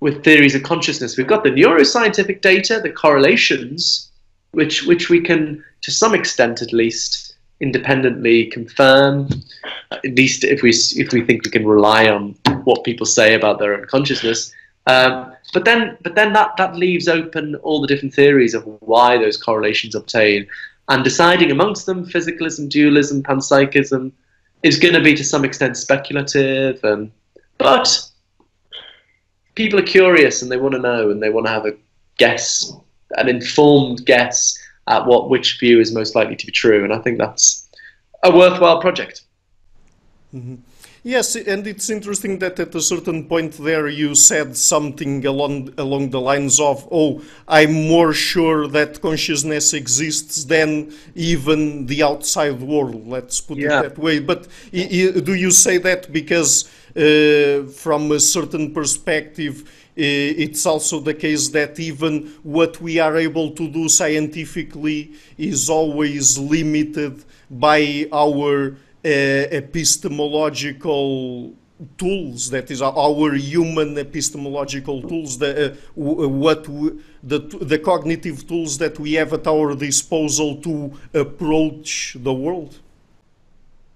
with theories of consciousness. We've got the neuroscientific data, the correlations, which which we can to some extent at least independently confirm. At least if we if we think we can rely on what people say about their own consciousness. Um, but then but then that that leaves open all the different theories of why those correlations obtain, and deciding amongst them physicalism, dualism, panpsychism is going to be to some extent speculative, and but people are curious and they want to know and they want to have a guess, an informed guess at what which view is most likely to be true, and I think that's a worthwhile project. Mm-hmm. Yes, and it's interesting that at a certain point there you said something along along the lines of, "Oh, I'm more sure that consciousness exists than even the outside world." Let's put yeah. it that way. But do you say that because, uh, from a certain perspective, it's also the case that even what we are able to do scientifically is always limited by our uh, epistemological tools. That is our human epistemological tools the uh, what the the cognitive tools that we have at our disposal to approach the world.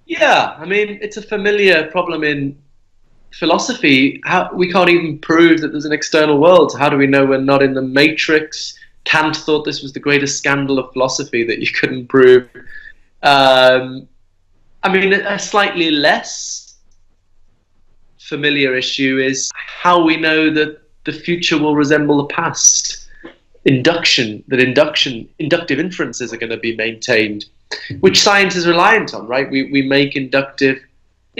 Yeah i mean it's a familiar problem in philosophy how we can't even prove that there's an external world how do we know we're not in the matrix kant thought this was the greatest scandal of philosophy that you couldn't prove um, I mean, a slightly less familiar issue is how we know that the future will resemble the past. Induction, that induction, inductive inferences are going to be maintained, which science is reliant on, right? We, we make inductive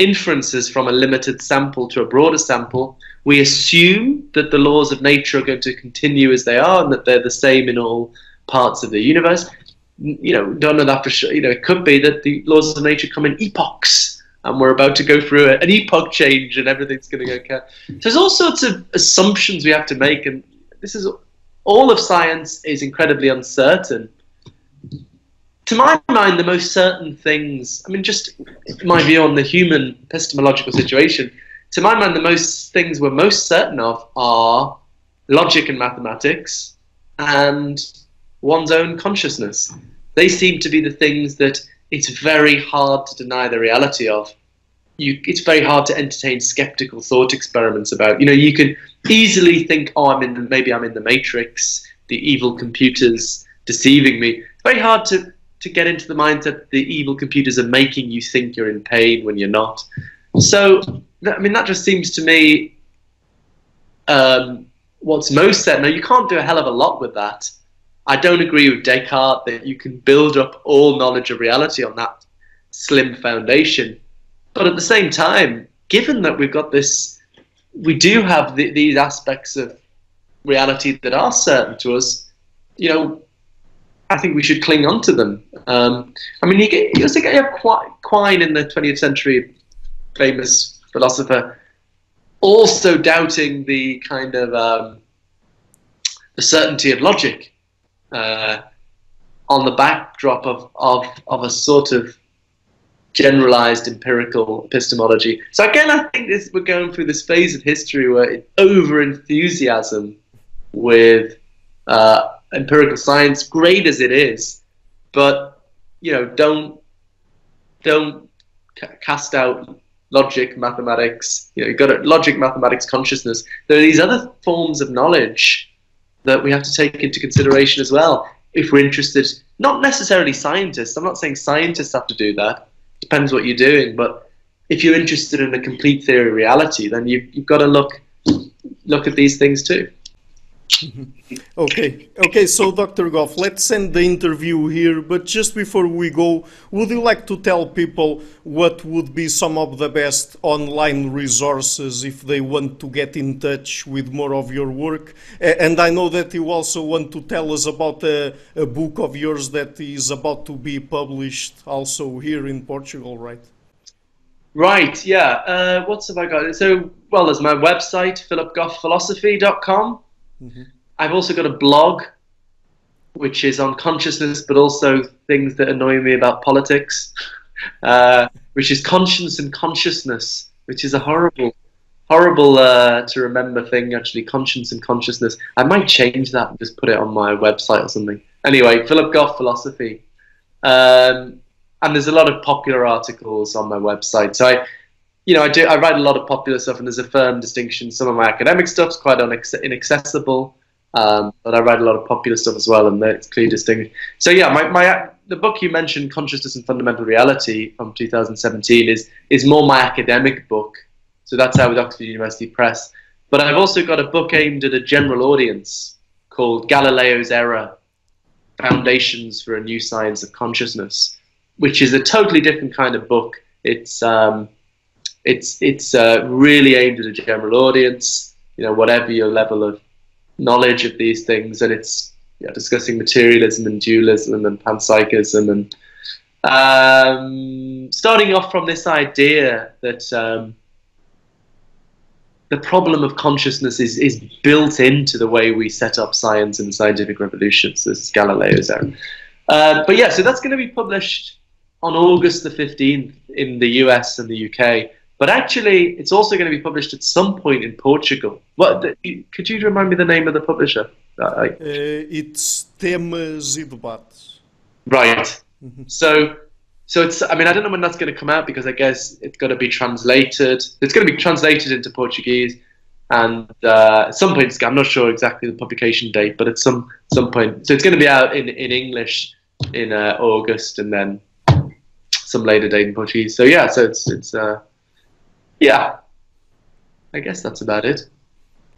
inferences from a limited sample to a broader sample. We assume that the laws of nature are going to continue as they are and that they're the same in all parts of the universe you know, don't know that for sure. You know, it could be that the laws of nature come in epochs, and we're about to go through an epoch change, and everything's going to go. So there's all sorts of assumptions we have to make, and this is all of science is incredibly uncertain. To my mind, the most certain things, I mean, just my view on the human epistemological situation, to my mind, the most things we're most certain of are logic and mathematics and one's own consciousness. They seem to be the things that it's very hard to deny the reality of. You, it's very hard to entertain skeptical thought experiments about. You know, you can easily think, oh, I'm in the, maybe I'm in the matrix, the evil computers deceiving me. Very hard to to get into the mindset the evil computers are making you think you're in pain when you're not. So, I mean, that just seems to me um, what's most set. Now, you can't do a hell of a lot with that. I don't agree with Descartes that you can build up all knowledge of reality on that slim foundation. But at the same time, given that we've got this, we do have the, these aspects of reality that are certain to us, you know, I think we should cling on to them. Um, I mean, you, get, you also get Quine in the 20th century, famous philosopher, also doubting the kind of um, the certainty of logic uh, on the backdrop of, of, of a sort of generalized empirical epistemology. So again, I think this, we're going through this phase of history where over enthusiasm with uh, empirical science, great as it is, but you know, don't don't cast out logic, mathematics. You know, you've got it, logic, mathematics, consciousness. There are these other forms of knowledge that we have to take into consideration as well if we're interested. Not necessarily scientists. I'm not saying scientists have to do that. Depends what you're doing. But if you're interested in a complete theory of reality, then you've, you've got to look look at these things too. Okay, okay. So, Dr. Goff, let's end the interview here. But just before we go, would you like to tell people what would be some of the best online resources if they want to get in touch with more of your work? And I know that you also want to tell us about a, a book of yours that is about to be published also here in Portugal, right? Right. Yeah. Uh, what's have I got? So, well, there's my website, philipgoffphilosophy.com. Mm-hmm. I've also got a blog, which is on consciousness, but also things that annoy me about politics, uh, which is conscience and consciousness, which is a horrible, horrible uh, to remember thing. Actually, conscience and consciousness. I might change that and just put it on my website or something. Anyway, Philip Goff philosophy. Um, and there's a lot of popular articles on my website. So I, you know, I do. I write a lot of popular stuff, and there's a firm distinction. Some of my academic stuff's quite inaccessible, um, but I write a lot of popular stuff as well, and it's clearly distinguished. So yeah, my, my the book you mentioned, Consciousness and Fundamental Reality, from 2017, is is more my academic book. So that's out with Oxford University Press. But I've also got a book aimed at a general audience called Galileo's Error: Foundations for a New Science of Consciousness, which is a totally different kind of book. It's um, it's it's uh, really aimed at a general audience. You know, whatever your level of knowledge of these things, and it's yeah, discussing materialism and dualism and panpsychism and um, starting off from this idea that um, the problem of consciousness is, is built into the way we set up science and scientific revolutions. This is Galileo's Error. Uh, but yeah, so that's going to be published on August the 15th in the US and the UK. But actually, it's also going to be published at some point in Portugal. What could you remind me the name of the publisher? Uh, it's Temas e Debates. Right. Mm-hmm. So, so it's. I mean, I don't know when that's going to come out because I guess it's going to be translated. It's going to be translated into Portuguese, and uh, at some point, I'm not sure exactly the publication date, but at some some point, so it's going to be out in in English in uh, August, and then some later date in Portuguese. So yeah, so it's it's. Uh, yeah, I guess that's about it.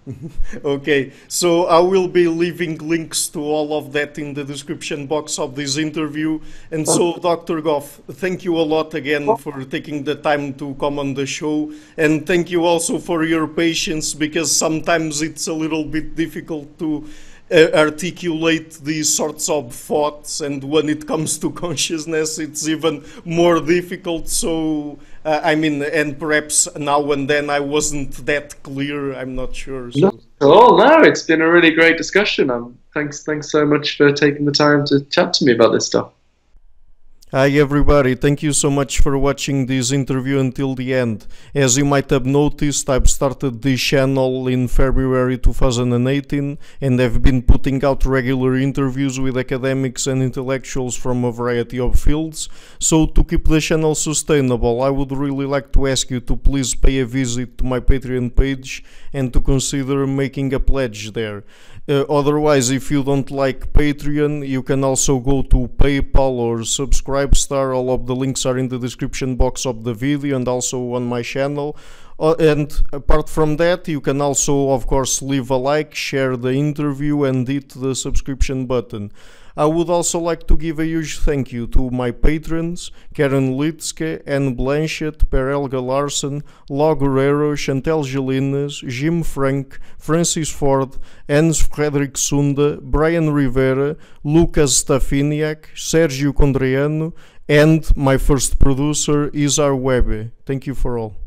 okay, so I will be leaving links to all of that in the description box of this interview. And so, Dr. Goff, thank you a lot again for taking the time to come on the show. And thank you also for your patience because sometimes it's a little bit difficult to uh, articulate these sorts of thoughts. And when it comes to consciousness, it's even more difficult. So, uh, I mean, and perhaps now and then I wasn't that clear. I'm not sure. So. Oh no, it's been a really great discussion. Um, thanks, thanks so much for taking the time to chat to me about this stuff. Hi everybody, thank you so much for watching this interview until the end. As you might have noticed, I've started this channel in February 2018 and have been putting out regular interviews with academics and intellectuals from a variety of fields. So to keep the channel sustainable, I would really like to ask you to please pay a visit to my Patreon page and to consider making a pledge there. Uh, otherwise, if you don't like Patreon, you can also go to PayPal or Subscribestar. All of the links are in the description box of the video and also on my channel. Uh, and apart from that, you can also, of course, leave a like, share the interview, and hit the subscription button. I would also like to give a huge thank you to my patrons Karin Lietzcke, Ann Blanchette, Per Helge Larsen, Ló Guerrero, Chantel Gelinas, Jim Frank, Francis Forde, Hans Fredrik Sunde, Brian Rivera, Lucas Stafiniak, Sergiu Codreanu, and my first producer, Isar Webe. Thank you for all.